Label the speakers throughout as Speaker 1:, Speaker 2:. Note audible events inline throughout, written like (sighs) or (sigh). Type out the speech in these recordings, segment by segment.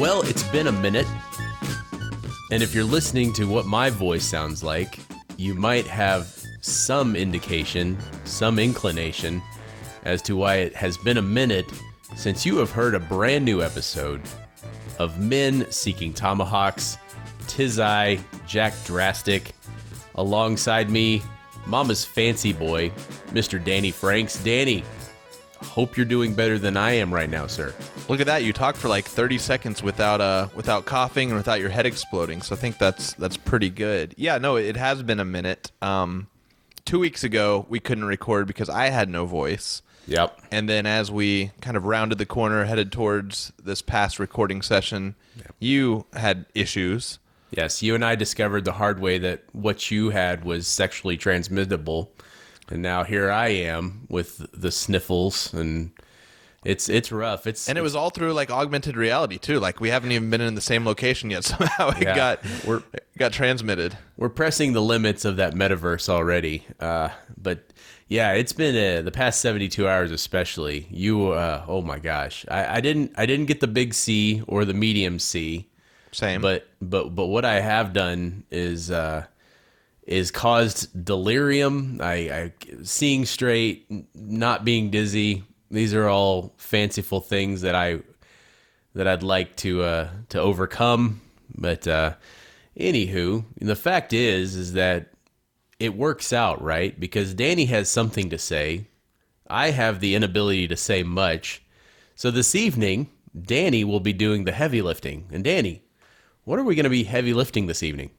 Speaker 1: Well, it's been a minute. And if you're listening to what my voice sounds like, you might have some indication, some inclination as to why it has been a minute since you have heard a brand new episode of Men Seeking Tomahawks. Tis I, Jack Drastic, alongside me, Mama's fancy boy, Mr. Danny Franks. Danny, hope you're doing better than I am right now, sir.
Speaker 2: Look at that! You talked for like 30 seconds without uh without coughing and without your head exploding. So I think that's that's pretty good. Yeah, no, it has been a minute. Um, two weeks ago we couldn't record because I had no voice.
Speaker 1: Yep.
Speaker 2: And then as we kind of rounded the corner, headed towards this past recording session, you had issues.
Speaker 1: Yes, you and I discovered the hard way that what you had was sexually transmittable, and now here I am with the sniffles, and it's it's rough. It's
Speaker 2: And it was all through like augmented reality too. Like we haven't even been in the same location yet. (laughs) Somehow it
Speaker 1: Yeah.
Speaker 2: got we're, got transmitted.
Speaker 1: we're pressing the limits of that metaverse already. Uh, but yeah, it's been uh, the past seventy two hours, especially. You, uh, oh my gosh, I, I didn't I didn't get the big C or the medium C.
Speaker 2: Same.
Speaker 1: but but but what I have done is uh, is caused delirium. I, I seeing straight, not being dizzy. These are all fanciful things that I that I'd like to uh, to overcome. But uh, anywho, the fact is is that it works out right because Danny has something to say. I have the inability to say much. So this evening, Danny will be doing the heavy lifting. And Danny, what are we going to be heavy lifting this evening?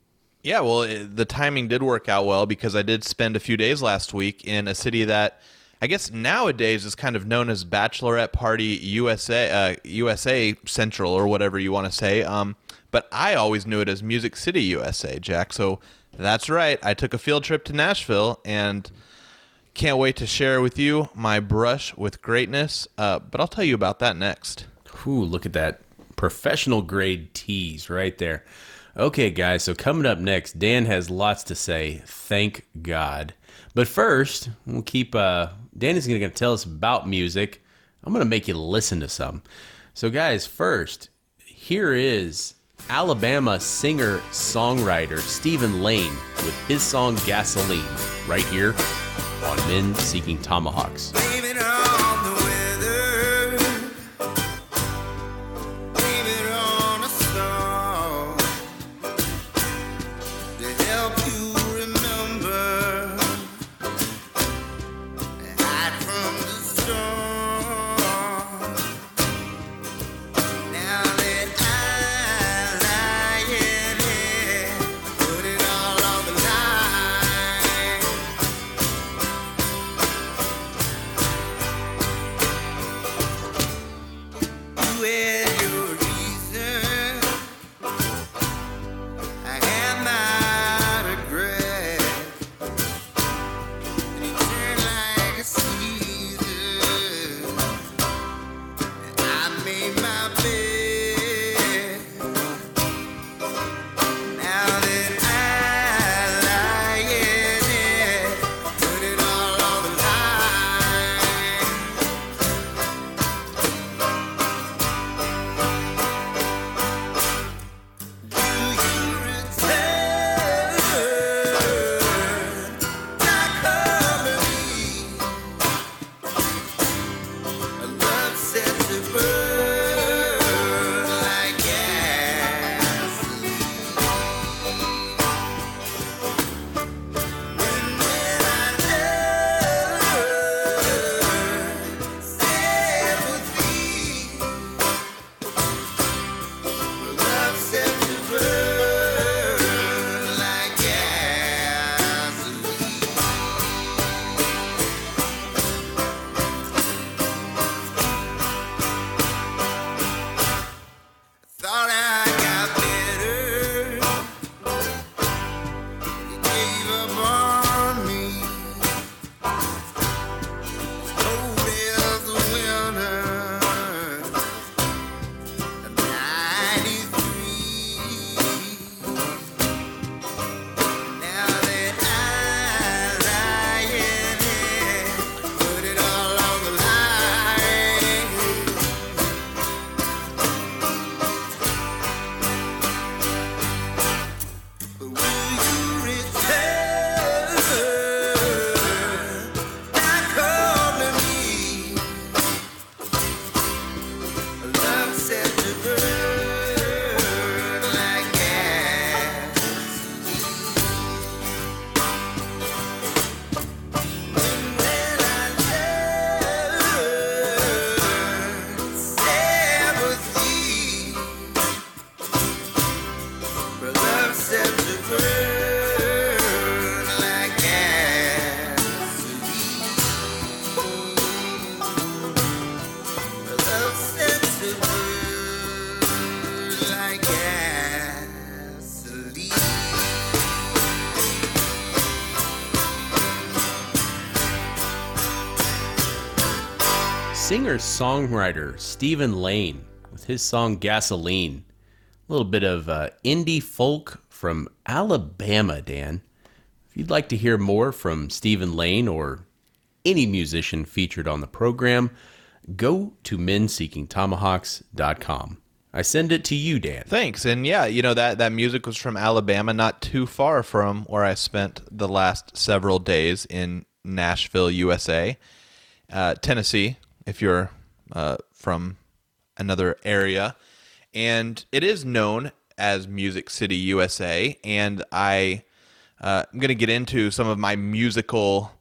Speaker 2: Yeah, well, it, the timing did work out well because I did spend a few days last week in a city that I guess nowadays is kind of known as Bachelorette Party USA, uh, USA Central, or whatever you want to say. Um, but I always knew it as Music City USA, Jack. So that's right. I took a field trip to Nashville and can't wait to share with you my brush with greatness. Uh, but I'll tell you about that next.
Speaker 1: Ooh, look at that professional grade tease right there. Okay, guys, so coming up next, Dan has lots to say. Thank God. But first, we'll keep uh Danny's gonna tell us about music. I'm gonna make you listen to some. So guys, first, here is Alabama singer songwriter Stephen Lane with his song Gasoline, right here on Men Seeking Tomahawks. Singer songwriter Stephen Lane with his song Gasoline. A little bit of uh, indie folk from Alabama, Dan. If you'd like to hear more from Stephen Lane or any musician featured on the program, go to menseekingtomahawks.com. I send it to you, Dan.
Speaker 2: Thanks. And yeah, you know that that music was from Alabama, not too far from where I spent the last several days in Nashville, USA. Uh, Tennessee, if you're uh, from another area, and it is known as Music City, USA. And I, uh, I'm going to get into some of my musical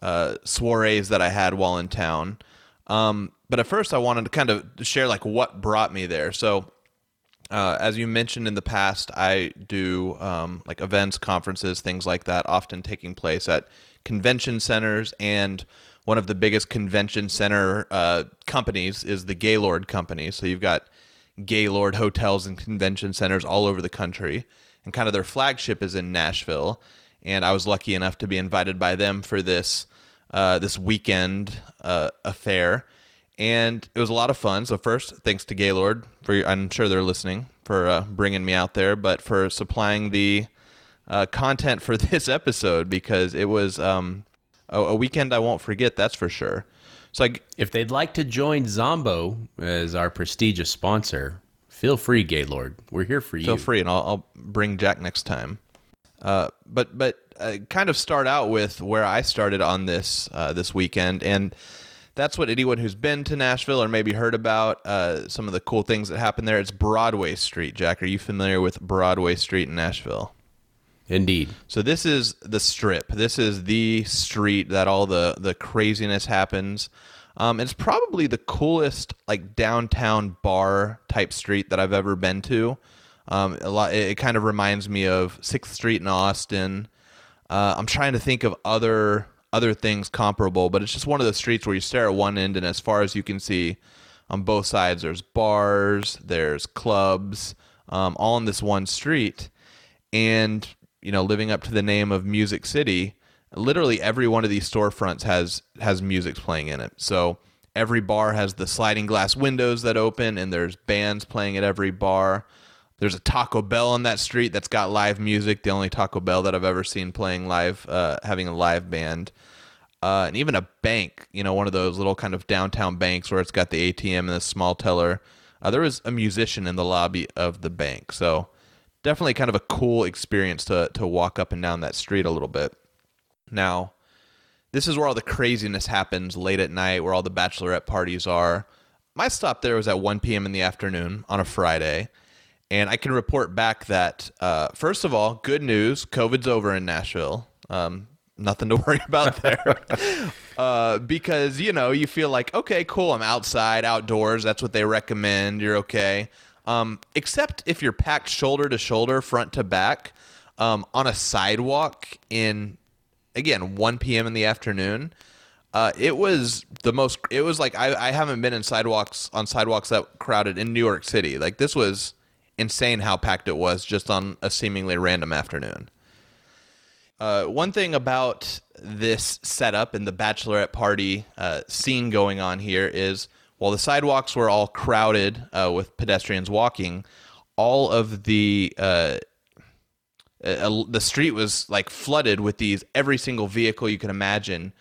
Speaker 2: uh, soirees that I had while in town. Um, but at first, I wanted to kind of share like what brought me there. So, uh, as you mentioned in the past, I do um, like events, conferences, things like that, often taking place at convention centers. And one of the biggest convention center uh, companies is the Gaylord Company. So you've got Gaylord hotels and convention centers all over the country, and kind of their flagship is in Nashville. And I was lucky enough to be invited by them for this uh, this weekend uh, affair, and it was a lot of fun. So first, thanks to Gaylord for I'm sure they're listening for uh, bringing me out there, but for supplying the uh, content for (laughs) this episode because it was um, a, a weekend I won't forget. That's for sure. So I,
Speaker 1: If they'd like to join Zombo as our prestigious sponsor, feel free, Gaylord. We're here for you.
Speaker 2: feel free, and I'll, I'll bring Jack next time. Uh, but but uh, kind of start out with where I started on this uh, this weekend, and that's what anyone who's been to Nashville or maybe heard about uh, some of the cool things that happen there. It's Broadway Street. Jack, are you familiar with Broadway Street in Nashville?
Speaker 1: Indeed.
Speaker 2: So this is the strip. This is the street that all the the craziness happens. Um, it's probably the coolest like downtown bar type street that I've ever been to. Um, a lot. It, it kind of reminds me of Sixth Street in Austin. Uh, I'm trying to think of other other things comparable, but it's just one of the streets where you stare at one end, and as far as you can see, on both sides, there's bars, there's clubs, um, all in this one street. And you know, living up to the name of Music City, literally every one of these storefronts has has music playing in it. So every bar has the sliding glass windows that open, and there's bands playing at every bar. There's a Taco Bell on that street that's got live music. The only Taco Bell that I've ever seen playing live, uh, having a live band. Uh, and even a bank, you know, one of those little kind of downtown banks where it's got the ATM and the small teller. Uh, there was a musician in the lobby of the bank. So definitely kind of a cool experience to, to walk up and down that street a little bit. Now, this is where all the craziness happens late at night, where all the bachelorette parties are. My stop there was at 1 p.m. in the afternoon on a Friday. And I can report back that, uh, first of all, good news COVID's over in Nashville. Um, nothing to (laughs) worry about there. (laughs) uh, because, you know, you feel like, okay, cool, I'm outside, outdoors. That's what they recommend. You're okay. Um, except if you're packed shoulder to shoulder, front to back, um, on a sidewalk in, again, 1 p.m. in the afternoon. Uh, it was the most. It was like I, I haven't been in sidewalks on sidewalks that crowded in New York City. Like this was insane how packed it was just on a seemingly random afternoon. Uh, one thing about this setup and the bachelorette party uh, scene going on here is while the sidewalks were all crowded uh, with pedestrians walking, all of the uh, uh, the street was like flooded with these every single vehicle you can imagine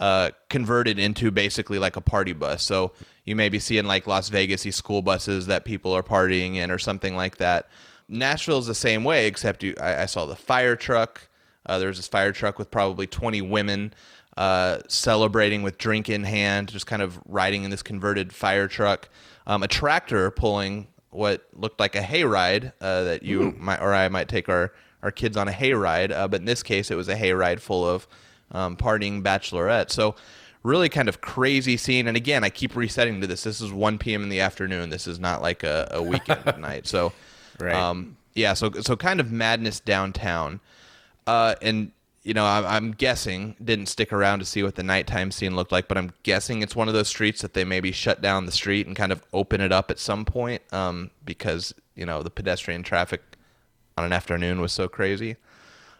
Speaker 2: uh, converted into basically like a party bus. So you may be seeing like Las Vegasy school buses that people are partying in or something like that. Nashville is the same way, except you, I, I saw the fire truck. Uh, there was this fire truck with probably 20 women uh, celebrating with drink in hand, just kind of riding in this converted fire truck. Um, a tractor pulling what looked like a hayride uh, that you might or I might take our, our kids on a hayride, uh, but in this case it was a hayride full of um, partying bachelorettes. So really kind of crazy scene. And again, I keep resetting to this. This is 1 p.m. in the afternoon. This is not like a, a weekend (laughs) night. So
Speaker 1: Right.
Speaker 2: um, yeah, so so kind of madness downtown. Uh, and you know, I'm, I'm guessing didn't stick around to see what the nighttime scene looked like, but I'm guessing it's one of those streets that they maybe shut down the street and kind of open it up at some point um, because you know the pedestrian traffic on an afternoon was so crazy.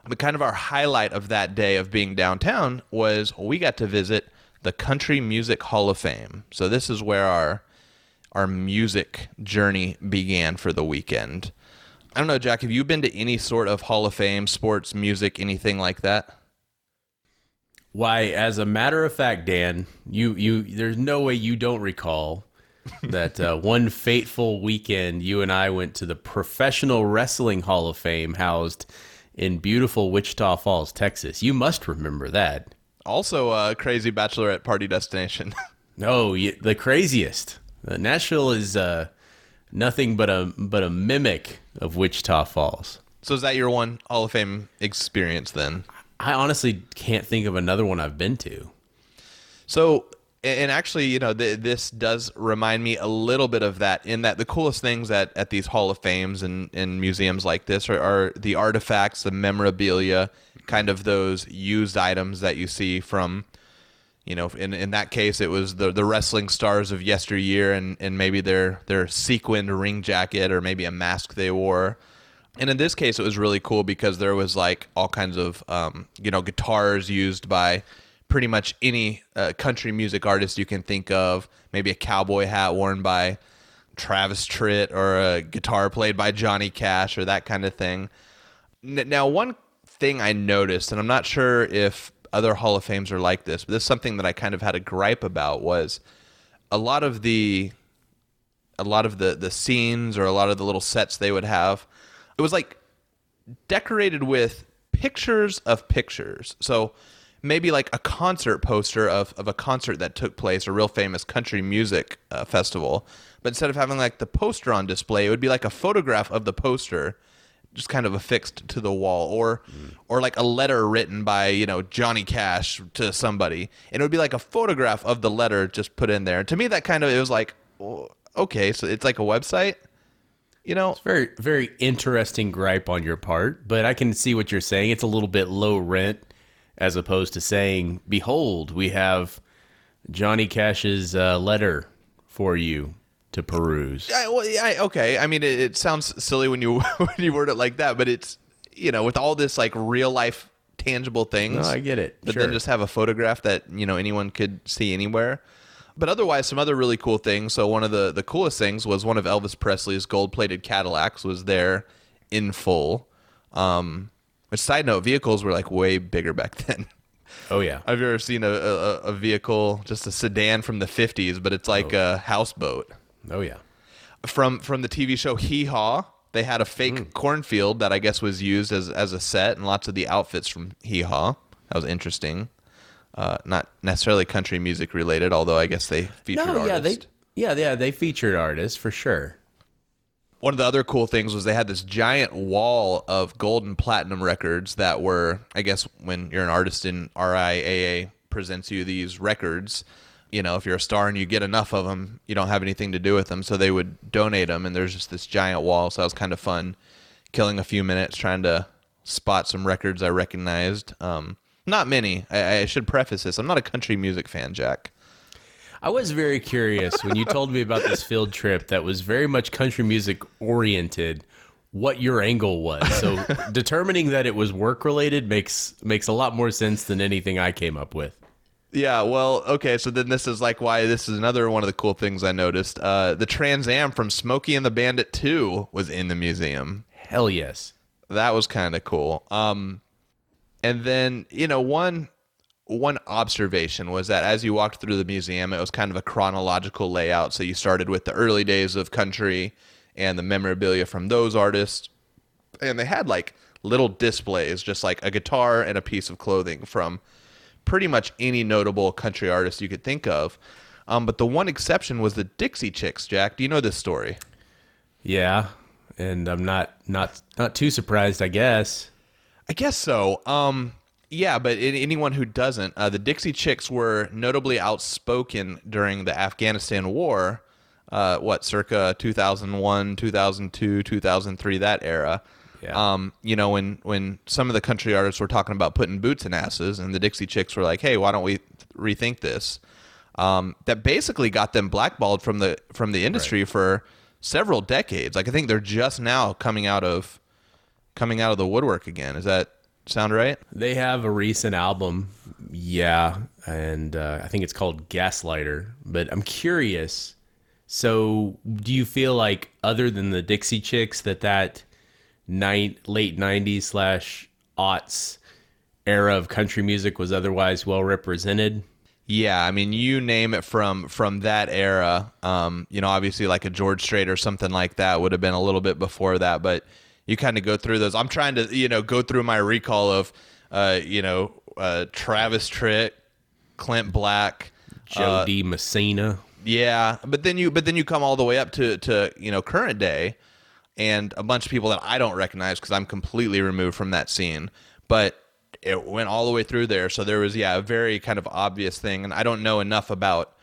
Speaker 2: But kind of our highlight of that day of being downtown was we got to visit the Country Music Hall of Fame. So this is where our our music journey began for the weekend. I don't know, Jack. Have you been to any sort of Hall of Fame, sports, music, anything like that?
Speaker 1: Why, as a matter of fact, Dan, you you there's no way you don't recall (laughs) that uh, one fateful weekend you and I went to the Professional Wrestling Hall of Fame housed in beautiful Wichita Falls, Texas. You must remember that.
Speaker 2: Also, a crazy bachelorette party destination. (laughs)
Speaker 1: No, the craziest. Uh, Nashville is uh, nothing but a but a mimic of Wichita Falls.
Speaker 2: so is that your one Hall of Fame experience then?
Speaker 1: I honestly can't think of another one I've been to.
Speaker 2: So, and actually, you know, th- this does remind me a little bit of that. In that, the coolest things at, at these Hall of Fames and, and museums like this are, are the artifacts, the memorabilia, kind of those used items that you see from, you know, in in that case, it was the the wrestling stars of yesteryear, and and maybe their their sequined ring jacket or maybe a mask they wore. And in this case, it was really cool because there was like all kinds of, um, you know, guitars used by pretty much any uh, country music artist you can think of. Maybe a cowboy hat worn by Travis Tritt or a guitar played by Johnny Cash or that kind of thing. Now, one thing I noticed, and I'm not sure if other Hall of Fames are like this, but this is something that I kind of had a gripe about was a lot of the a lot of the the scenes or a lot of the little sets they would have it was like decorated with pictures of pictures. So maybe like a concert poster of, of a concert that took place a real famous country music uh, festival but instead of having like the poster on display it would be like a photograph of the poster just kind of affixed to the wall or or like a letter written by you know Johnny Cash to somebody. And it would be like a photograph of the letter just put in there. To me that kind of it was like oh, okay so it's like a website you know?
Speaker 1: Very, very interesting gripe on your part, but I can see what you're saying. It's a little bit low rent as opposed to saying, Behold, we have Johnny Cash's uh, letter for you to peruse.
Speaker 2: I, well, yeah, I- okay. I mean, it, it sounds silly when you (laughs) when you word it like that, but it's you know with all this like real life tangible things.
Speaker 1: No, I get it.
Speaker 2: But
Speaker 1: Sure.
Speaker 2: then just have a photograph that you know anyone could see anywhere. But otherwise, some other really cool things. So one of the the coolest things was one of Elvis Presley's gold plated Cadillacs was there in full. Um, which side note, vehicles were like way bigger back (laughs) then.
Speaker 1: Oh, yeah.
Speaker 2: Have you ever seen a, a, a vehicle, just a sedan from the 50s, but it's like a houseboat?
Speaker 1: Oh, yeah.
Speaker 2: from from the TV show Hee Haw. They had a fake cornfield that I guess was used as as a set, and lots of the outfits from Hee Haw. That was interesting. Uh, not necessarily country music related, although I guess they featured
Speaker 1: No, yeah, they, yeah, yeah, they featured artists for sure.
Speaker 2: One of the other cool things was they had this giant wall of gold and platinum records that were, I guess, when you're an artist in RIAA presents you these records, you know, if you're a star and you get enough of them, you don't have anything to do with them, so they would donate them, and there's just this giant wall. So that was kind of fun, killing a few minutes trying to spot some records I recognized. Um, not many. I, I should preface this: I'm not a country music fan, Jack.
Speaker 1: I was very curious when you told me about this field trip that was very much country music oriented. What your angle was, so (laughs) determining that it was work related makes makes a lot more sense than anything I came up with.
Speaker 2: Yeah, well, okay, so then this is like why this is another one of the cool things I noticed. Uh, the Trans Am from Smokey and the Bandit 2 was in the museum.
Speaker 1: Hell yes.
Speaker 2: That was kind of cool. Um, and then, you know, one one observation was that as you walked through the museum, it was kind of a chronological layout. So you started with the early days of country and the memorabilia from those artists. And they had like little displays, just like a guitar and a piece of clothing from pretty much any notable country artist you could think of. Um, but the one exception was the Dixie Chicks, Jack. Do you know this story?
Speaker 1: Yeah, and I'm not not not too surprised. I guess.
Speaker 2: I guess so. Um, yeah, but anyone who doesn't, uh, the Dixie Chicks were notably outspoken during the Afghanistan war. Uh, what, circa 2001, 2002, 2003, that era.
Speaker 1: Yeah.
Speaker 2: Um, you know, when when some of the country artists were talking about putting boots in asses, and the Dixie Chicks were like, "Hey, why don't we rethink this?" Um, that basically got them blackballed from the from the industry for several decades. Like I think they're just now coming out of coming out of the woodwork again. Is that sound right?
Speaker 1: They have a recent album, yeah, and uh, I think it's called Gaslighter. But I'm curious. So, do you feel like, other than the Dixie Chicks, that that nine, late '90s slash aughts era of country music was otherwise well represented?
Speaker 2: Yeah, I mean, you name it from from that era. Um, you know, obviously, like a George Strait or something like that would have been a little bit before that, but you kind of go through those. I'm trying to, you know, go through my recall of, uh, you know, uh, Travis Tritt, Clint Black,
Speaker 1: Jo
Speaker 2: uh,
Speaker 1: Dee Messina.
Speaker 2: Yeah, but then you but then you come all the way up to to you know current day, and a bunch of people that I don't recognize because I'm completely removed from that scene. But it went all the way through there, so there was yeah a very kind of obvious thing, and I don't know enough about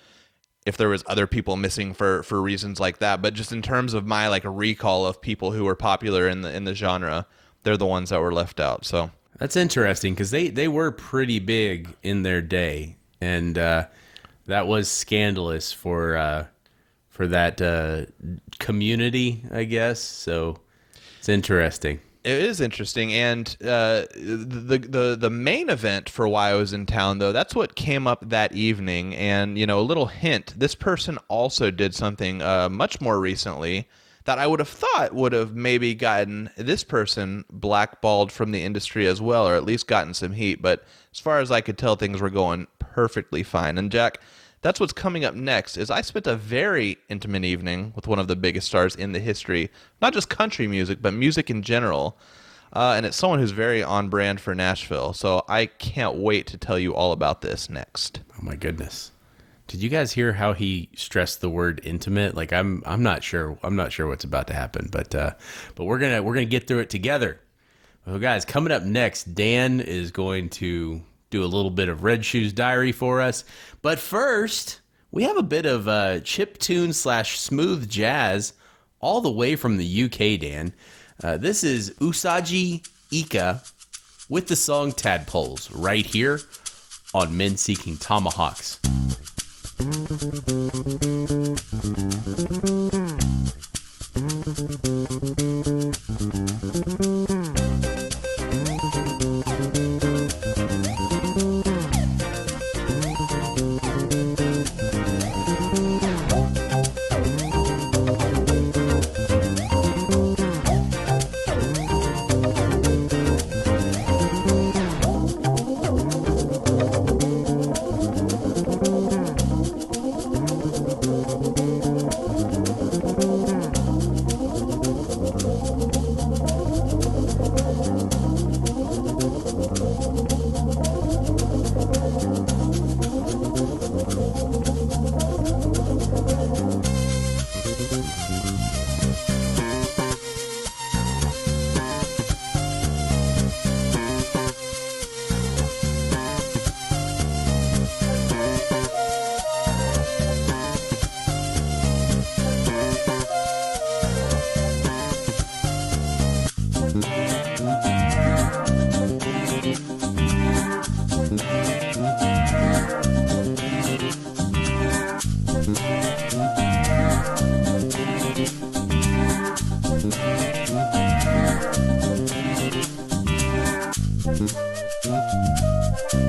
Speaker 2: if there was other people missing for for reasons like that. But just in terms of my like recall of people who were popular in the in the genre, they're the ones that were left out. So
Speaker 1: That's interesting because they they were pretty big in their day, and uh, that was scandalous for uh, for that uh, community, I guess. So it's interesting.
Speaker 2: It is interesting, and uh, the the the main event for why I was in town, though, that's what came up that evening. And you know, a little hint: this person also did something uh, much more recently that I would have thought would have maybe gotten this person blackballed from the industry as well, or at least gotten some heat. But as far as I could tell, things were going perfectly fine. And Jack, that's what's coming up next is I spent a very intimate evening with one of the biggest stars in the history, not just country music, but music in general. Uh, and it's someone who's very on brand for Nashville. So I can't wait to tell you all about this next.
Speaker 1: Oh my goodness! Did you guys hear how he stressed the word intimate? Like I'm I'm not sure I'm not sure what's about to happen, but uh, but we're gonna we're gonna get through it together. Well, guys, coming up next, Dan is going to do a little bit of Red Shoes Diary for us. But first, we have a bit of uh, chip tune slash smooth jazz all the way from the UK, Dan. Uh, this is Usagi Ika with the song Tadpoles right here on Men Seeking Tomahawks.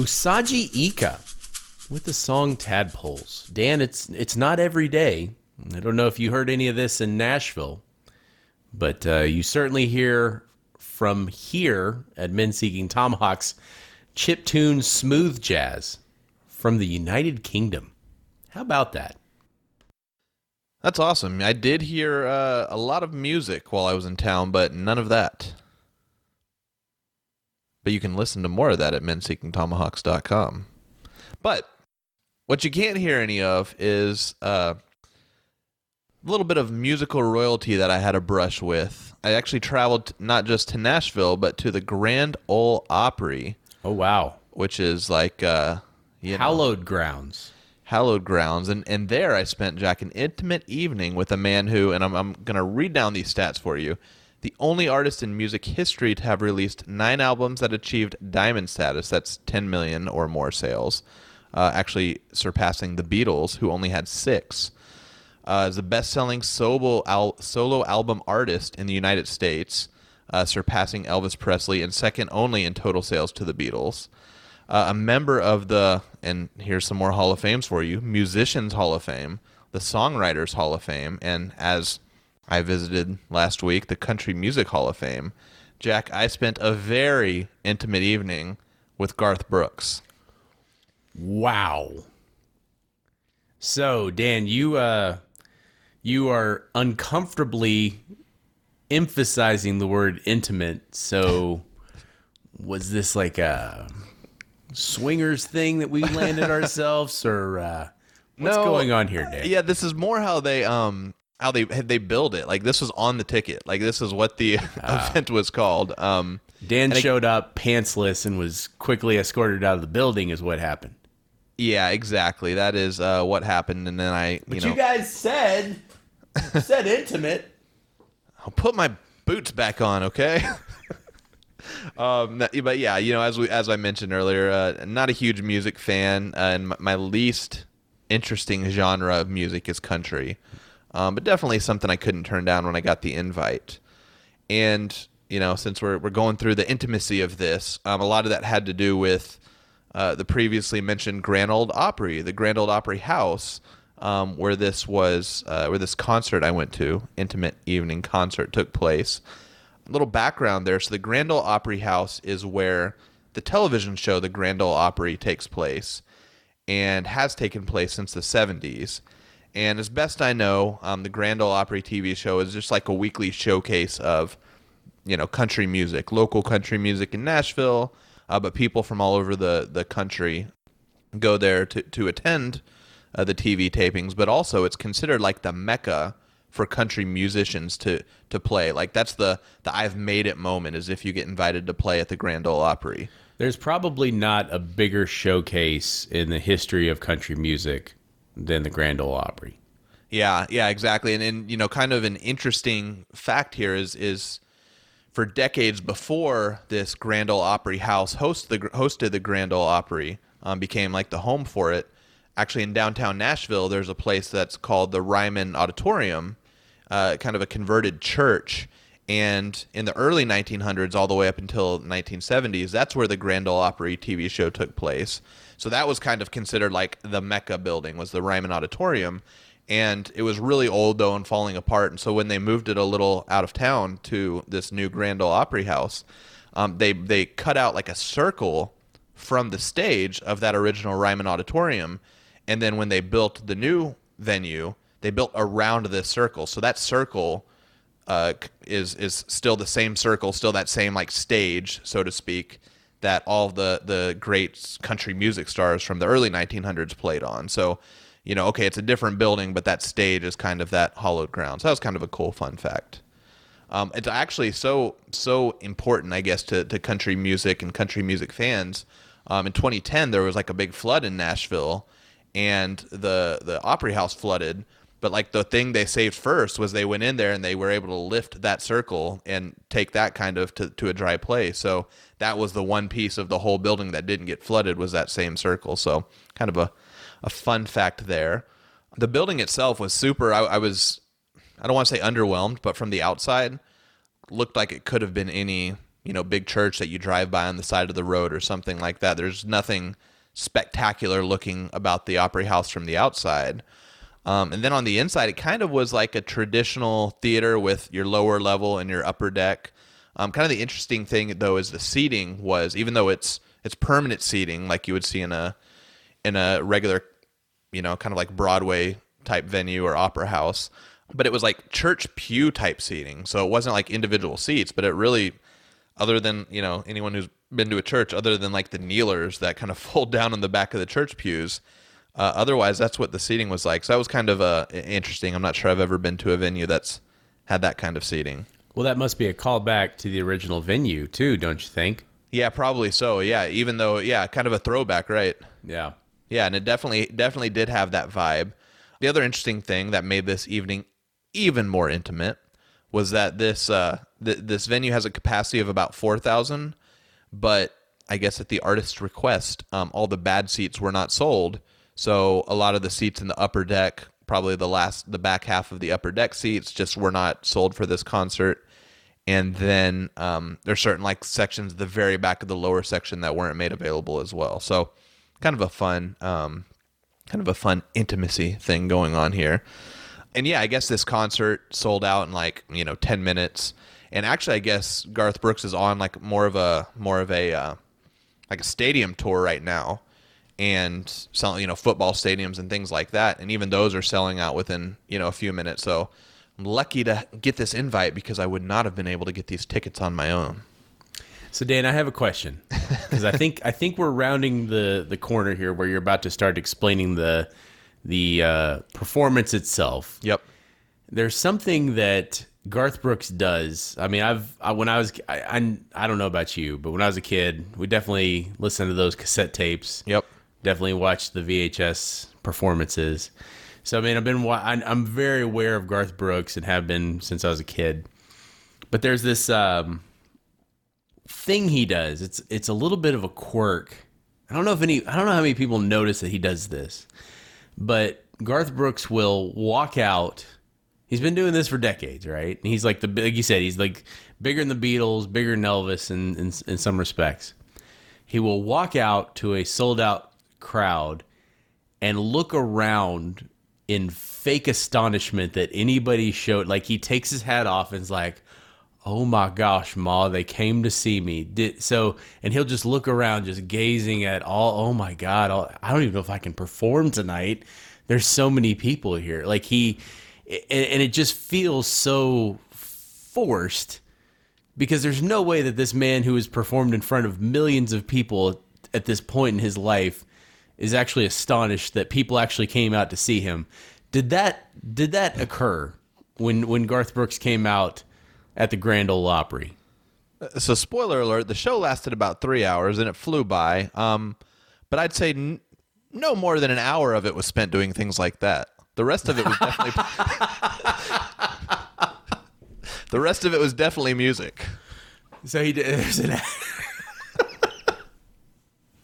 Speaker 1: Usagi Ika with the song Tadpoles. Dan, it's it's not every day. I don't know if you heard any of this in Nashville, but uh, you certainly hear from here at Men Seeking Tomahawks chiptune smooth jazz from the United Kingdom. How about that?
Speaker 2: That's awesome. I did hear uh, a lot of music while I was in town, but none of that. But you can listen to more of that at menseekingtomahawks.com. But what you can't hear any of is uh, a little bit of musical royalty that I had a brush with. I actually traveled not just to Nashville, but to the Grand Ole Opry,
Speaker 1: Oh wow.
Speaker 2: which is like uh, you know,
Speaker 1: Hallowed grounds.
Speaker 2: Hallowed grounds and and there i spent jack an intimate evening with a man who and i'm, I'm going to read down these stats for you the only artist in music history to have released nine albums that achieved diamond status that's 10 million or more sales uh, actually surpassing the beatles who only had six uh, is the best-selling solo, al- solo album artist in the united states uh, surpassing elvis presley and second only in total sales to the beatles uh, a member of the and here's some more hall of fames for you musicians hall of fame the songwriters hall of fame and as i visited last week the country music hall of fame jack i spent a very intimate evening with garth brooks
Speaker 1: Wow. So, Dan, you uh you are uncomfortably emphasizing the word intimate. So, (laughs) was this like a swingers thing that we landed (laughs) ourselves or uh what's
Speaker 2: No.
Speaker 1: going on here, Dan?
Speaker 2: yeah this is more how they um how they they build it like this was on the ticket like this is what the (laughs) event was called um
Speaker 1: Dan
Speaker 2: And I-
Speaker 1: showed up pantsless and was quickly escorted out of the building is what happened.
Speaker 2: yeah exactly that is uh what happened and then i you know
Speaker 1: guys said said intimate.
Speaker 2: I'll put my boots back on, okay? (laughs) (laughs) um, but yeah, you know, as we as I mentioned earlier, uh, not a huge music fan, uh, and my, my least interesting genre of music is country. Um, but definitely something I couldn't turn down when I got the invite. And you know, since we're we're going through the intimacy of this, um, a lot of that had to do with uh, the previously mentioned Grand Ole Opry, the Grand Ole Opry House, um, where this was, uh, where this concert I went to, intimate evening concert, took place. Little background there. So the Grand Ole Opry House is where the television show, the Grand Ole Opry, takes place, and has taken place since the 70s. And as best I know, um, the Grand Ole Opry TV show is just like a weekly showcase of you know country music, local country music in Nashville, uh, but people from all over the the country go there to to attend uh, the TV tapings. But also, it's considered like the mecca for country musicians to to play. Like that's the the I've made it moment, is if you get invited to play at the Grand Ole Opry.
Speaker 1: There's probably not a bigger showcase in the history of country music than the Grand Ole Opry.
Speaker 2: Yeah, yeah, exactly. And and you know, kind of an interesting fact here is is for decades before this Grand Ole Opry House host the hosted the Grand Ole Opry um, became like the home for it. Actually, in downtown Nashville, there's a place that's called the Ryman Auditorium, uh, kind of a converted church. And in the early 1900s, all the way up until 1970s, that's where the Grand Ole Opry TV show took place. So that was kind of considered like the Mecca building was the Ryman Auditorium, and it was really old though and falling apart. And so when they moved it a little out of town to this new Grand Ole Opry House, um, they they cut out like a circle from the stage of that original Ryman Auditorium, and then when they built the new venue, they built around this circle. So that circle uh, is is still the same circle, still that same like stage, so to speak, that all the the great country music stars from the early 1900s played on. So, you know, okay, it's a different building, but that stage is kind of that hollowed ground. So that was kind of a cool fun fact. Um, it's actually so so important, I guess, to, to country music and country music fans. Um, in 2010, there was like a big flood in Nashville, and the the Opry House flooded. But like the thing they saved first was they went in there and they were able to lift that circle and take that kind of to, to a dry place. So that was the one piece of the whole building that didn't get flooded was that same circle. So kind of a, a fun fact there. The building itself was super. I, I was I don't want to say underwhelmed, but from the outside, looked like it could have been any you know big church that you drive by on the side of the road or something like that. There's nothing spectacular looking about the Opry House from the outside. Um, and then on the inside, it kind of was like a traditional theater with your lower level and your upper deck. Um, kind of the interesting thing though is the seating was even though it's it's permanent seating like you would see in a in a regular you know kind of like Broadway type venue or opera house, but it was like church pew type seating. So it wasn't like individual seats, but it really other than you know anyone who's been to a church other than like the kneelers that kind of (laughs) fold down on the back of the church pews uh, otherwise that's what the seating was like so that was kind of uh, interesting i'm not sure i've ever been to a venue that's had that kind of seating
Speaker 1: Well, that must be a callback to the original venue too, don't you think?
Speaker 2: yeah probably so yeah even though yeah kind of a throwback right
Speaker 1: Yeah.
Speaker 2: Yeah, and it definitely definitely did have that vibe. The other interesting thing that made this evening even more intimate was that this uh, th- this venue has a capacity of about four thousand, but I guess at the artist's request, um, all the bad seats were not sold. So a lot of the seats in the upper deck, probably the last the back half of the upper deck seats, just were not sold for this concert. And then um, there's certain like sections, the very back of the lower section that weren't made available as well. So kind of a fun um, kind of a fun intimacy thing going on here. And yeah, I guess this concert sold out in like, you know, 10 minutes. And actually I guess Garth Brooks is on like more of a more of a uh, like a stadium tour right now and selling, you know, football stadiums and things like that. And even those are selling out within, you know, a few minutes. So I'm lucky to get this invite because I would not have been able to get these tickets on my own.
Speaker 1: So Dan, I have a question (laughs) because I think I think we're rounding the the corner here where you're about to start explaining the the uh, performance itself.
Speaker 2: Yep.
Speaker 1: There's something that Garth Brooks does. I mean, I've I, when I was I, I I don't know about you, but when I was a kid, we definitely listened to those cassette tapes.
Speaker 2: Yep.
Speaker 1: Definitely watched the VHS performances. So I mean, I've been I'm very aware of Garth Brooks and have been since I was a kid. But there's this um, thing he does. It's it's a little bit of a quirk. I don't know if any I don't know how many people notice that he does this. But Garth Brooks will walk out. He's been doing this for decades, right? And he's like the like you said, he's like bigger than the Beatles, bigger than Elvis in in, in some respects. He will walk out to a sold out crowd and look around in fake astonishment that anybody showed like he takes his hat off and is like oh my gosh ma they came to see me. Did so and he'll just look around just gazing at all oh my god all, i don't even know if i can perform tonight. There's so many people here. Like he and, and it just feels so forced because there's no way that this man who has performed in front of millions of people at this point in his life is actually astonished that people actually came out to see him. Did that did that occur when when Garth Brooks came out at the Grand Ole Opry?
Speaker 2: so spoiler alert the show lasted about three hours and it flew by um, but i'd say n- no more than an hour of it was spent doing things like that the rest of it was definitely (laughs) (laughs) the rest of it was definitely music
Speaker 1: So he did. (laughs) There's an.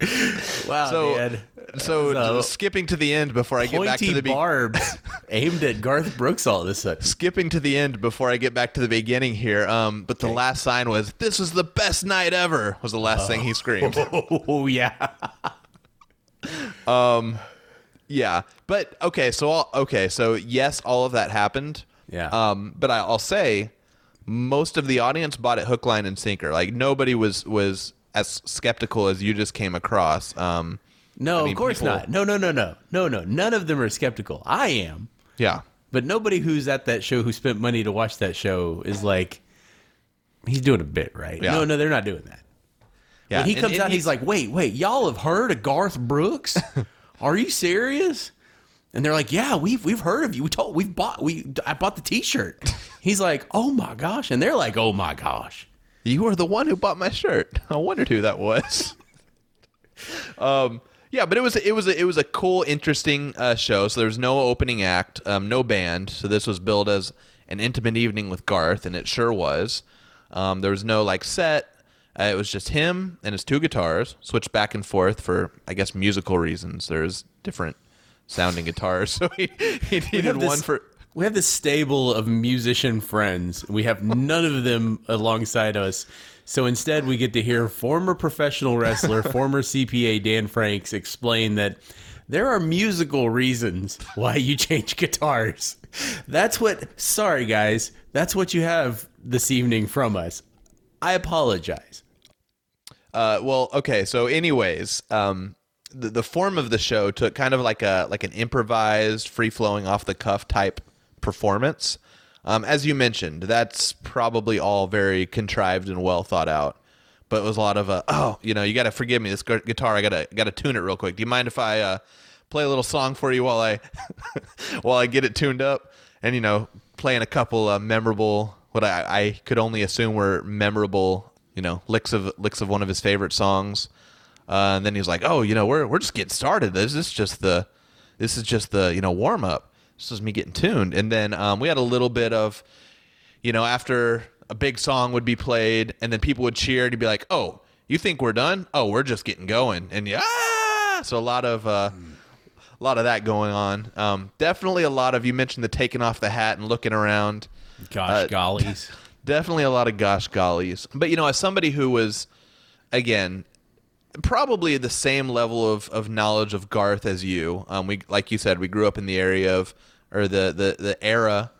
Speaker 1: (laughs) wow,
Speaker 2: so
Speaker 1: man.
Speaker 2: so
Speaker 1: So-
Speaker 2: skipping to the end before i get back to the be-
Speaker 1: barbs (laughs) aimed at Garth Brooks all of a sudden.
Speaker 2: skipping to the end before i get back to the beginning here um, but the last sign was this was the best night ever was the last thing he screamed (laughs)
Speaker 1: Oh yeah.
Speaker 2: um, Yeah, but okay, so all, okay, so yes, all of that happened.
Speaker 1: Yeah.
Speaker 2: Um, but I, I'll say, most of the audience bought it hook, line, and sinker. Like nobody was was as skeptical as you just came across. Um,
Speaker 1: No,
Speaker 2: I mean,
Speaker 1: of course
Speaker 2: people-
Speaker 1: not. No, no, no, no, no, no. None of them are skeptical. I am,
Speaker 2: yeah,
Speaker 1: but nobody who's at that show who spent money to watch that show is like, he's doing a bit, right?
Speaker 2: Yeah.
Speaker 1: No, no, they're not doing that.
Speaker 2: yeah.
Speaker 1: When he comes
Speaker 2: and
Speaker 1: out, he's like, "Wait, wait, y'all have heard of Garth Brooks? (laughs) Are you serious?" And they're like, "Yeah, we've we've heard of you. We told we've bought we I bought the T-shirt." (laughs) He's like, "Oh my gosh!" And they're like, "Oh my gosh!"
Speaker 2: You were the one who bought my shirt. (laughs) I wondered who that was. (laughs) um, yeah, but it was it was a, it was a cool, interesting uh, show. So there was no opening act, um, no band. So this was billed as an intimate evening with Garth, and it sure was. Um, there was no like set. Uh, it was just him and his two guitars, switched back and forth for I guess musical reasons. There's different sounding guitars, (laughs) so he he needed one for
Speaker 1: we have this stable of musician friends. We have none of them alongside us. So instead, we get to hear former professional wrestler, (laughs) former CPA Dan Franks explain that there are musical reasons why you change guitars. That's what, sorry guys, that's what you have this evening from us. I apologize.
Speaker 2: Uh, well, okay. So, anyways, um, the the form of the show took kind of like a like an improvised, free flowing, off the cuff type performance. Um, as you mentioned, that's probably all very contrived and well thought out. But it was a lot of uh, (clears throat) oh, you know, you got to forgive me. This gu- guitar, I gotta gotta tune it real quick. Do you mind if I uh, play a little song for you while I (laughs) while I get it tuned up? And you know, playing a couple uh, memorable, what I, I could only assume were memorable, you know, licks of licks of one of his favorite songs. Uh, and then he's like, "Oh, you know, we're we're just getting started. This is just the this is just the you know warm up. This is me getting tuned." And then um, we had a little bit of, you know, after a big song would be played, and then people would cheer. And be like, "Oh, you think we're done? Oh, we're just getting going." And yeah, ah! so a lot of uh, a lot of that going on. Um, definitely a lot of you mentioned the taking off the hat and looking around
Speaker 1: Gosh, gollies. (laughs)
Speaker 2: definitely a lot of gosh gollies. But you know, as somebody who was again probably the same level of, of knowledge of Garth as you, um, we like you said, we grew up in the area of or the the the era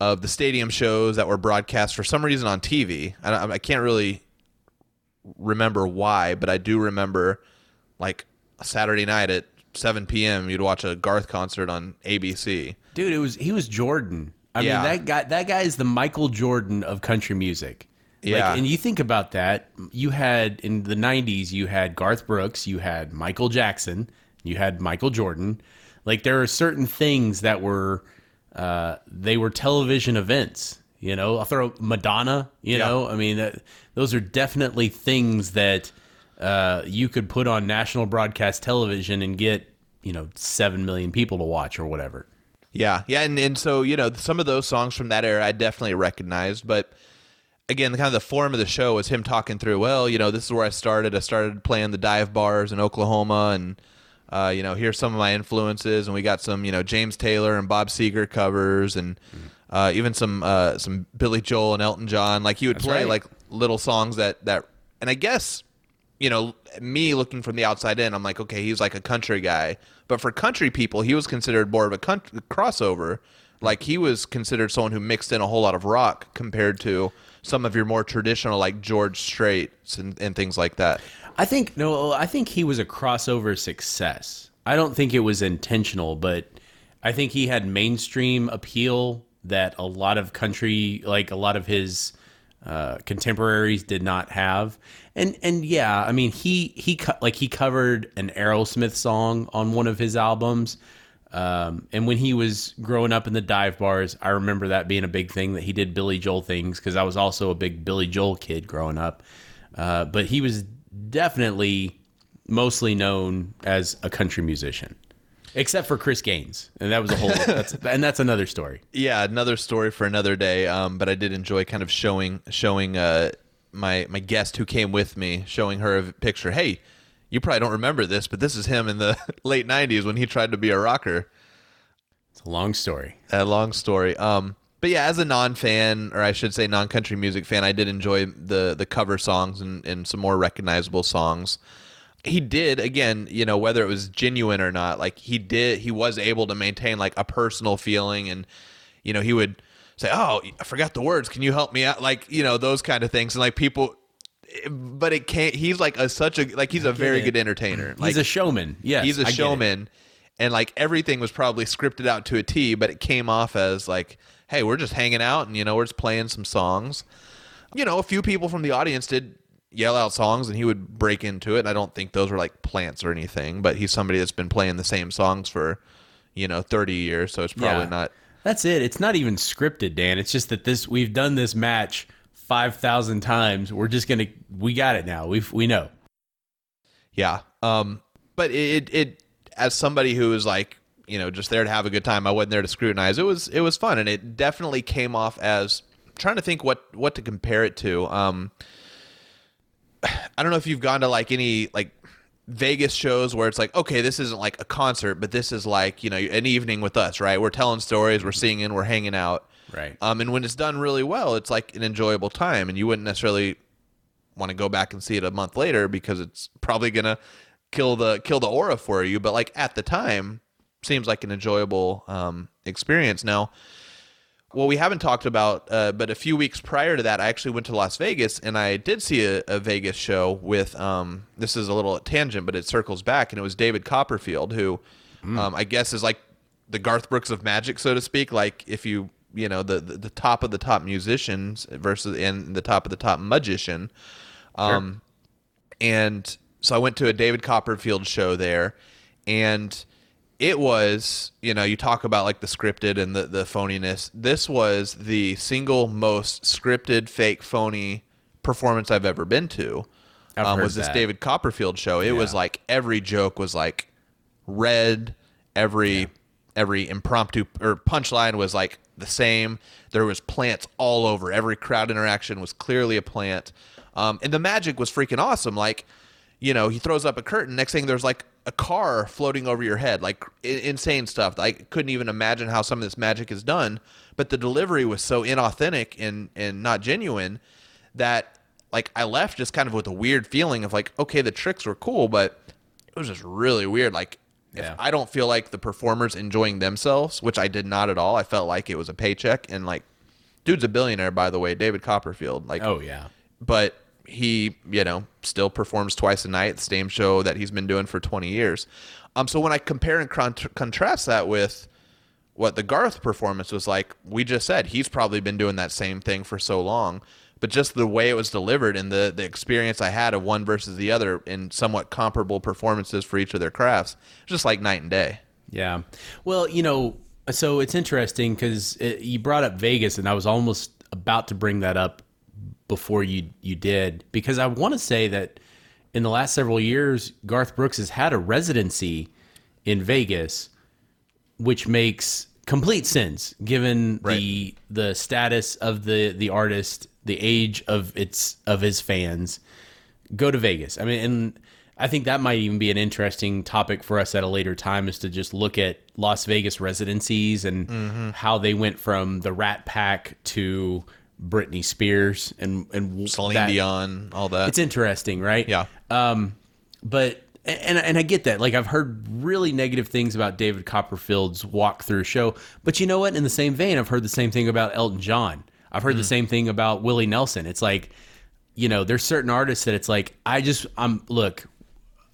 Speaker 2: of the stadium shows that were broadcast for some reason on TV. I, I can't really remember why, but I do remember like a Saturday night at 7 p.m. You'd watch a Garth concert on ABC.
Speaker 1: Dude, it was he was Jordan. I
Speaker 2: Yeah.
Speaker 1: mean that guy that guy is the Michael Jordan of country music.
Speaker 2: Yeah.
Speaker 1: Like, and you think about that, you had in the 90s you had Garth Brooks, you had Michael Jackson, you had Michael Jordan. Like there are certain things that were uh they were television events, you know. I'll throw Madonna, you
Speaker 2: Yeah.
Speaker 1: know. I mean that, those are definitely things that uh you could put on national broadcast television and get, you know, 7 million people to watch or whatever.
Speaker 2: Yeah, yeah, and, and so you know some of those songs from that era I definitely recognized, but again, kind of the form of the show was him talking through. Well, you know, this is where I started. I started playing the dive bars in Oklahoma, and uh, you know, here's some of my influences, and we got some you know James Taylor and Bob Seger covers, and uh, even some uh, some Billy Joel and Elton John. Like he would play
Speaker 1: right.
Speaker 2: like little songs that that, and I guess you know, me looking from the outside in, I'm like, okay, he's like a country guy. But for country people, he was considered more of a country, crossover. Like he was considered someone who mixed in a whole lot of rock compared to some of your more traditional, like George Straits and, and things like that.
Speaker 1: I think no, I think he was a crossover success. I don't think it was intentional, but I think he had mainstream appeal that a lot of country, like a lot of his uh, contemporaries, did not have. And and yeah, I mean he he co- like he covered an Aerosmith song on one of his albums. Um, and when he was growing up in the dive bars, I remember that being a big thing that he did Billy Joel things because I was also a big Billy Joel kid growing up. Uh, but he was definitely mostly known as a country musician, except for Chris Gaines, and that was a whole. (laughs) that's, and that's another story.
Speaker 2: Yeah, another story for another day. Um, but I did enjoy kind of showing showing uh, my my guest who came with me, showing her a picture. Hey, you probably don't remember this, but this is him in the (laughs) late '90s when he tried to be a rocker.
Speaker 1: It's a long story.
Speaker 2: a long story. Um, but yeah, as a non-fan, or I should say non-country music fan, I did enjoy the the cover songs and, and some more recognizable songs. He did again, you know, whether it was genuine or not, like he did, he was able to maintain like a personal feeling, and you know, he would say, "Oh, I forgot the words. Can you help me out?" Like you know, those kind of things, and like people. But it can't. He's like a such a like he's a very
Speaker 1: it.
Speaker 2: good entertainer. Like
Speaker 1: He's a showman. Yeah,
Speaker 2: he's
Speaker 1: I
Speaker 2: a
Speaker 1: it.
Speaker 2: showman and like everything was probably scripted out to a T, but it came off as like, hey, we're just hanging out and you know, we're just playing some songs. You know, a few people from the audience did yell out songs and he would break into it. And I don't think those were like plants or anything, but he's somebody that's been playing the same songs for, you know, 30 years, so it's probably
Speaker 1: Yeah.
Speaker 2: not
Speaker 1: That's it. It's not even scripted, Dan. It's just that this we've done this match five thousand times. We're just gonna we got it now. We we know.
Speaker 2: Yeah. Um, but it, it, it, as somebody who is like, you know, just there to have a good time, I wasn't there to scrutinize. It was, it was fun, and it definitely came off as trying to think what what to compare it to. Um, (sighs) I don't know if you've gone to like any like Vegas shows where it's like, okay, this isn't like a concert, but this is like, you know, an evening with us, right? We're telling stories, we're singing, we're hanging out.
Speaker 1: Right.
Speaker 2: Um, and when it's done really well, it's like an enjoyable time, and you wouldn't necessarily want to go back and see it a month later because it's probably gonna kill the kill the aura for you. But like at the time, seems like an enjoyable um, experience. Now, well, we haven't talked about, uh, but a few weeks prior to that, I actually went to Las Vegas and I did see a, a Vegas show with. Um, this is a little tangent, but it circles back, and it was David Copperfield, who um, I guess is like the Garth Brooks of magic, so to speak. Like if you you know the the, the top of the top musicians versus and the top of the top magician. Um, and so I went to a David Copperfield show there, and it was you know you talk about like the scripted and the the phoniness. This was the single most scripted, fake, phony performance I've ever been to. Um, was this
Speaker 1: that.
Speaker 2: David Copperfield show? It was like every joke was like read, every every impromptu or punchline was like the same. There was plants all over. Every crowd interaction was clearly a plant. Um, and the magic was freaking awesome. Like, you know, he throws up a curtain. Next thing, there's like a car floating over your head. Like i- insane stuff. I couldn't even imagine how some of this magic is done. But the delivery was so inauthentic and and not genuine that like I left just kind of with a weird feeling of like, okay, the tricks were cool, but it was just really weird. Like,
Speaker 1: Yeah.
Speaker 2: if I don't feel like the performers enjoying themselves, which I did not at all. I felt like it was a paycheck, and like, dude's a billionaire, by the way, David Copperfield. Like,
Speaker 1: Oh yeah.
Speaker 2: but he, you know, still performs twice a night, the same show that he's been doing for 20 years. Um, so when I compare and con- contrast that with what the Garth performance was like, we just said he's probably been doing that same thing for so long. But just the way it was delivered and the, the experience I had of one versus the other in somewhat comparable performances for each of their crafts, just like night and day.
Speaker 1: Yeah. Well, you know, so it's interesting because you brought up Vegas, and I was almost about to bring that up before you you did because I want to say that in the last several years, Garth Brooks has had a residency in Vegas, which makes complete sense given the the status of the the artist, the age of its of his fans. Go to Vegas. I mean, and I think that might even be an interesting topic for us at a later time is to just look at Las Vegas residencies and how they went from the Rat Pack to Britney Spears and and
Speaker 2: Celine
Speaker 1: that-
Speaker 2: Dion, all that.
Speaker 1: It's interesting, right?
Speaker 2: yeah.
Speaker 1: Um, but and and I get that. Like I've heard really negative things about David Copperfield's walkthrough show, but you know what? In the same vein, I've heard the same thing about Elton John. I've heard the same thing about Willie Nelson. It's like, you know, there's certain artists that it's like I just I'm look,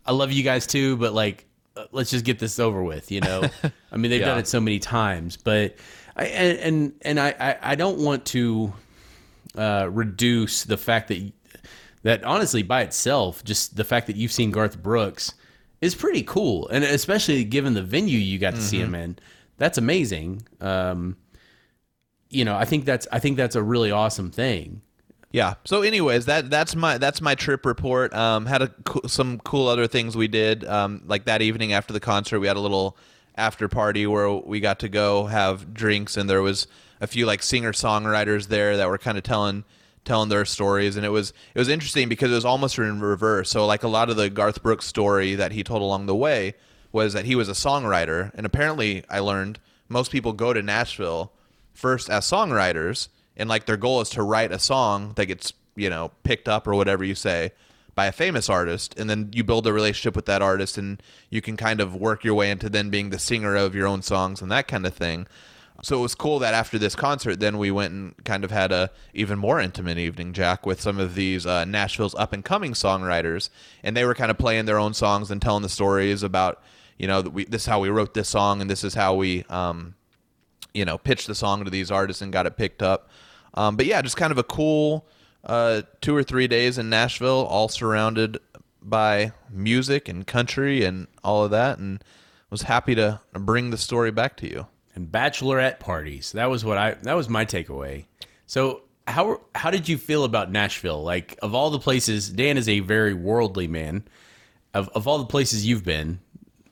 Speaker 1: I love you guys too, but like uh, let's just get this over with, you know. (laughs) I mean, they've done it so many times, but I and and, and I, I I don't want to uh, reduce the fact that that honestly by itself, just the fact that you've seen Garth Brooks is pretty cool, and especially given the venue you got to see him in, that's amazing. Um, you know, I think that's I think that's a really awesome thing.
Speaker 2: Yeah. So, anyways, that that's my that's my trip report. Um, had a some cool other things we did. Um, like that evening after the concert, we had a little after party where we got to go have drinks, and there was a few like singer songwriters there that were kind of telling telling their stories, and it was it was interesting because it was almost in reverse. So, like a lot of the Garth Brooks story that he told along the way was that he was a songwriter, and apparently, I learned most people go to Nashville first as songwriters and like their goal is to write a song that gets you know picked up or whatever you say by a famous artist and then you build a relationship with that artist and you can kind of work your way into then being the singer of your own songs and that kind of thing so it was cool that after this concert then we went and kind of had a even more intimate evening jack with some of these uh, nashville's up and coming songwriters and they were kind of playing their own songs and telling the stories about you know we, this is how we wrote this song and this is how we um, you know, pitched the song to these artists and got it picked up. Um, but yeah, just kind of a cool uh, two or three days in Nashville, all surrounded by music and country and all of that, and was happy to bring the story back to you.
Speaker 1: And bachelorette parties. That was what I that was my takeaway. So how how did you feel about Nashville? Like of all the places, Dan is a very worldly man. Of of all the places you've been,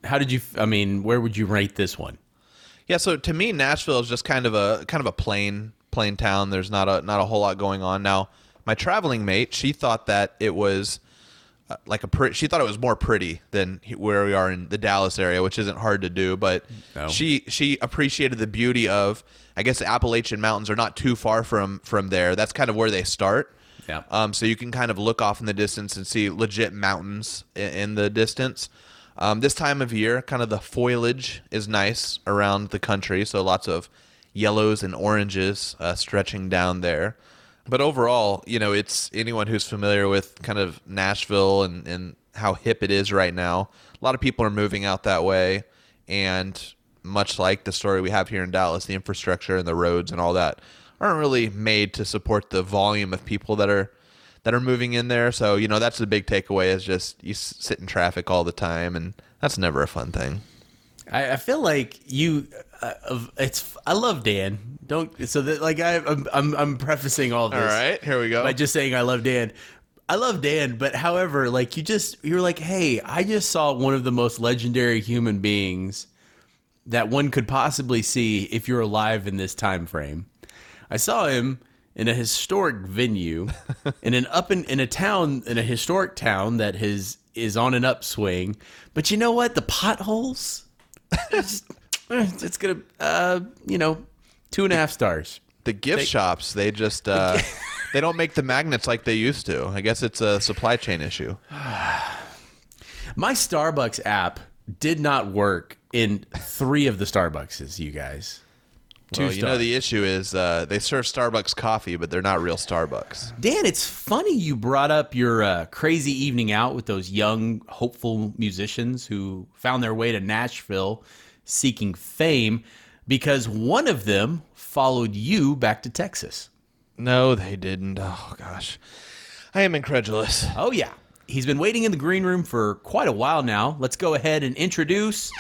Speaker 1: how did you? I mean, where would you rate this one?
Speaker 2: Yeah, so to me, Nashville is just kind of a kind of a plain plain town. There's not a not a whole lot going on. Now, my traveling mate, she thought that it was like a pretty. She thought it was more pretty than where we are in the Dallas area, which isn't hard to do. But
Speaker 1: No.
Speaker 2: she she appreciated the beauty of. I guess the Appalachian Mountains are not too far from from there. That's kind of where they start.
Speaker 1: Yeah.
Speaker 2: Um, so you can kind of look off in the distance and see legit mountains in, in the distance. Um, this time of year, kind of the foliage is nice around the country, so lots of yellows and oranges uh, stretching down there. But overall, you know, it's anyone who's familiar with kind of Nashville and, and how hip it is right now. A lot of people are moving out that way, and much like the story we have here in Dallas, the infrastructure and the roads and all that aren't really made to support the volume of people that are that are moving in there. So you know that's the big takeaway is just you sit in traffic all the time, and that's never a fun thing.
Speaker 1: I, I feel like you. Uh, of- it's. I love Dan. Don't. So that like I, I'm. I'm. I'm prefacing all this.
Speaker 2: All right, here we go.
Speaker 1: By just saying I love Dan. I love Dan, but however, like you just you're like, hey, I just saw one of the most legendary human beings that one could possibly see if you're alive in this time frame. I saw him in a historic venue (laughs) in an up in, in a town in a historic town that has is on an upswing. But you know what? The potholes. (laughs) it's gonna uh you know two and a half stars.
Speaker 2: the gift shops they just uh, (laughs) they don't make the magnets like they used to. I guess it's a supply chain issue. (sighs)
Speaker 1: My Starbucks app did not work in three of the Starbuckses, you guys. Two
Speaker 2: Well, you know
Speaker 1: stars.
Speaker 2: the issue is uh, they serve Starbucks coffee, but they're not real Starbucks.
Speaker 1: Dan, it's funny you brought up your uh, crazy evening out with those young, hopeful musicians who found their way to Nashville seeking fame because one of them followed you back to Texas.
Speaker 2: No, they didn't. Oh gosh, I am incredulous.
Speaker 1: Oh, yeah. He's been waiting in the green room for quite a while now. Let's go ahead and introduce.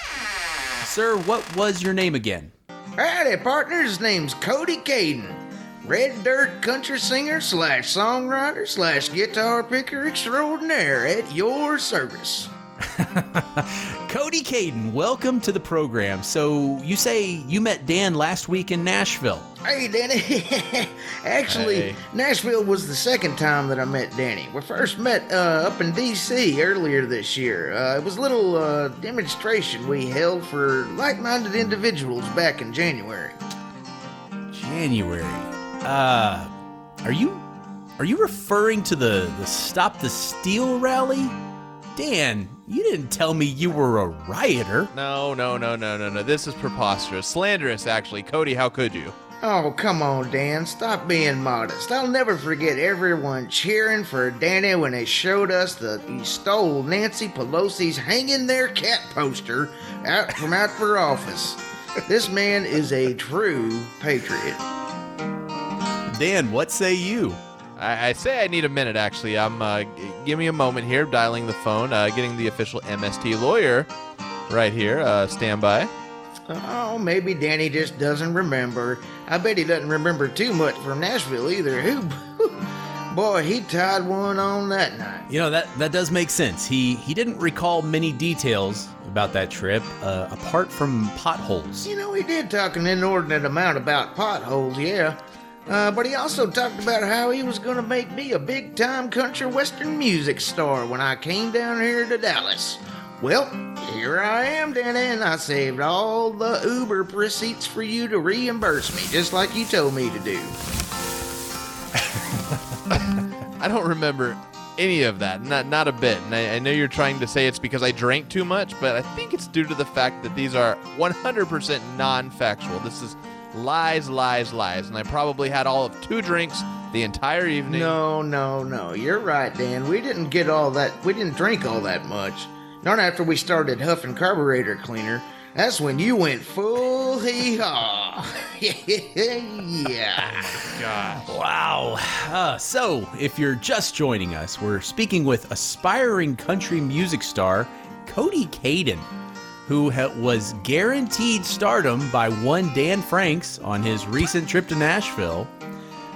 Speaker 1: Sir, what was your name again?
Speaker 3: Howdy, partners. His name's Cody Caden. Red Dirt country singer slash songwriter slash guitar picker extraordinaire at your service. (laughs)
Speaker 1: Cody Caden, welcome to the program. So, you say you met Dan last week in Nashville.
Speaker 3: Hey, Danny. (laughs) Actually,
Speaker 2: Hey.
Speaker 3: Nashville was the second time that I met Danny. We first met uh, up in D.C. earlier this year. Uh, it was a little uh, demonstration we held for like minded individuals back in January.
Speaker 1: January. Uh, are you are you referring to the the Stop the Steal rally? Dan, you didn't tell me you were a rioter.
Speaker 2: No, no, no, no, no, no. This is preposterous, slanderous. Actually, Cody, how could you?
Speaker 3: Oh, come on, Dan. Stop being modest. I'll never forget everyone cheering for Danny when they showed us that he stole Nancy Pelosi's hanging there cat poster out from out for office. This man is a true patriot.
Speaker 1: Dan, what say you?
Speaker 2: I, I say I need a minute. Actually, I'm. Uh, g- give me a moment here. Dialing the phone. Uh, getting the official MST lawyer right here. Uh, stand by.
Speaker 3: Oh, maybe Danny just doesn't remember. I bet he doesn't remember too much from Nashville either. Who, (laughs) boy, he tied one on that night.
Speaker 1: You know that that does make sense. He he didn't recall many details about that trip, uh, apart from potholes.
Speaker 3: You know, he did talk an inordinate amount about potholes, yeah. Uh, but he also talked about how he was going to make me a big time country western music star when I came down here to Dallas. Well, here I am, Danny, and I saved all the Uber receipts for you to reimburse me, just like you told me to do. (laughs)
Speaker 2: I don't remember any of that. Not not a bit. And I, I know you're trying to say it's because I drank too much, but I think it's due to the fact that these are 100% non-factual. This is lies, lies, lies, and I probably had all of two drinks the entire evening.
Speaker 3: No, no, no. You're right, Dan. We didn't get all that. We didn't drink all that much. Not after we started huffing carburetor cleaner. That's when you went full hee haw. (laughs) yeah. Gosh.
Speaker 1: Wow. Uh, so, if you're just joining us, we're speaking with aspiring country music star Cody Caden, who ha- was guaranteed stardom by one Dan Franks on his recent trip to Nashville.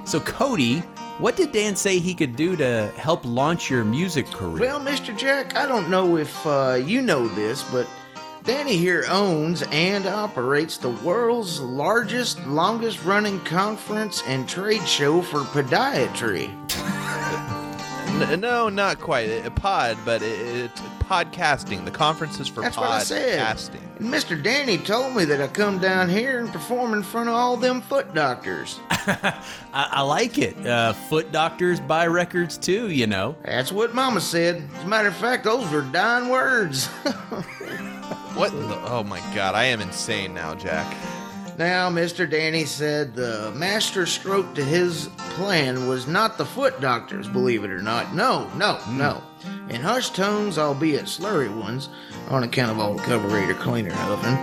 Speaker 1: So, Cody, what did Dan say he could do to help launch your music career?
Speaker 3: Well, Mr. Jack, I don't know if uh, you know this, but Danny here owns and operates the world's largest, longest running conference and trade show for podiatry. (laughs)
Speaker 2: No, not quite. A pod, but it, it's podcasting. The conference is for
Speaker 3: That's what I said.
Speaker 2: podcasting.
Speaker 3: And Mr. Danny told me that I come down here and perform in front of all them foot doctors. (laughs)
Speaker 1: I, I like it. Uh, foot doctors buy records too, you know.
Speaker 3: That's what Mama said. As a matter of fact, those were dying words. (laughs)
Speaker 2: What? in The, oh my god, I am insane now, Jack.
Speaker 3: now, Mr. Danny said the master stroke to his plan was not the foot doctors, believe it or not. No, no, no. In hushed tones, albeit slurry ones, on account of all the carburetor cleaner oven,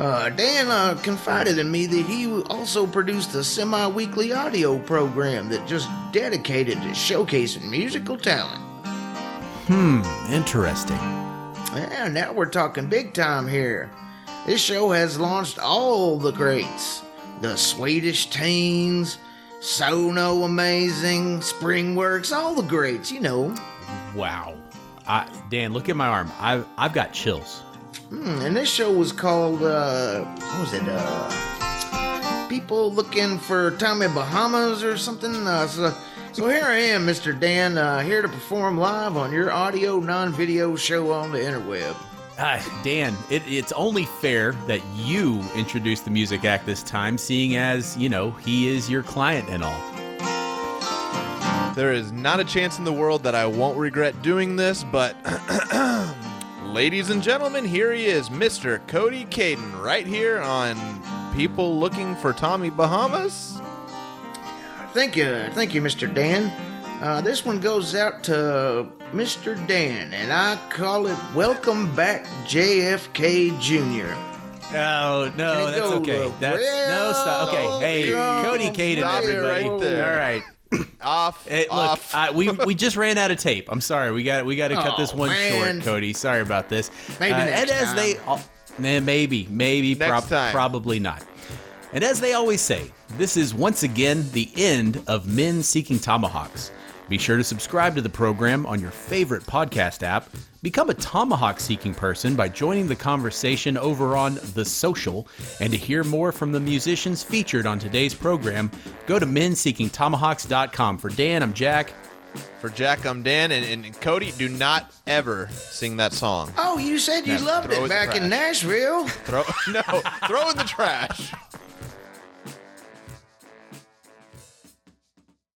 Speaker 3: uh, Dan uh, confided in me that he also produced a semi weekly audio program that just dedicated to showcasing musical talent.
Speaker 1: Hmm, interesting.
Speaker 3: Yeah, now we're talking big time here. This show has launched all the greats the Swedish Teens, Sono Amazing, Springworks, all the greats, you know.
Speaker 1: Wow. I, Dan, look at my arm. I've, I've got chills.
Speaker 3: Hmm, and this show was called, uh, what was it? Uh, People Looking for Tommy Bahamas or something. Uh, so, so here I am, Mr. Dan, uh, here to perform live on your audio non video show on the interweb.
Speaker 1: Ah, Dan, it, it's only fair that you introduce the music act this time, seeing as, you know, he is your client and all.
Speaker 2: There is not a chance in the world that I won't regret doing this, but (clears throat) ladies and gentlemen, here he is, Mr. Cody Caden, right here on People Looking for Tommy Bahamas.
Speaker 3: Thank you, thank you, Mr. Dan. Uh, this one goes out to Mr. Dan, and I call it Welcome Back JFK Jr.
Speaker 1: Oh, no, that's
Speaker 3: go,
Speaker 1: okay. That's, no, stop. Okay, hey, Cody Caden, everybody.
Speaker 2: right there.
Speaker 1: All right.
Speaker 2: Off,
Speaker 1: look,
Speaker 2: off.
Speaker 1: I, we we just ran out of tape. I'm sorry. We got we got to cut this one
Speaker 3: man.
Speaker 1: short, Cody. Sorry about this.
Speaker 3: Maybe
Speaker 1: Uh, and as
Speaker 3: time.
Speaker 1: they, al- eh, maybe maybe prob- probably not. And as they always say, this is once again the end of Men Seeking Tomahawks. Be sure to subscribe to the program on your favorite podcast app. Become a tomahawk seeking person by joining the conversation over on The Social. And to hear more from the musicians featured on today's program, go to menseekingtomahawks.com. For Dan, I'm Jack.
Speaker 2: For Jack, I'm Dan, and, and Cody, do not ever sing that song.
Speaker 3: Oh, you said you
Speaker 2: Yeah,
Speaker 3: loved
Speaker 2: it
Speaker 3: it back in Nashville.
Speaker 2: Throw (laughs) no, throw in the trash.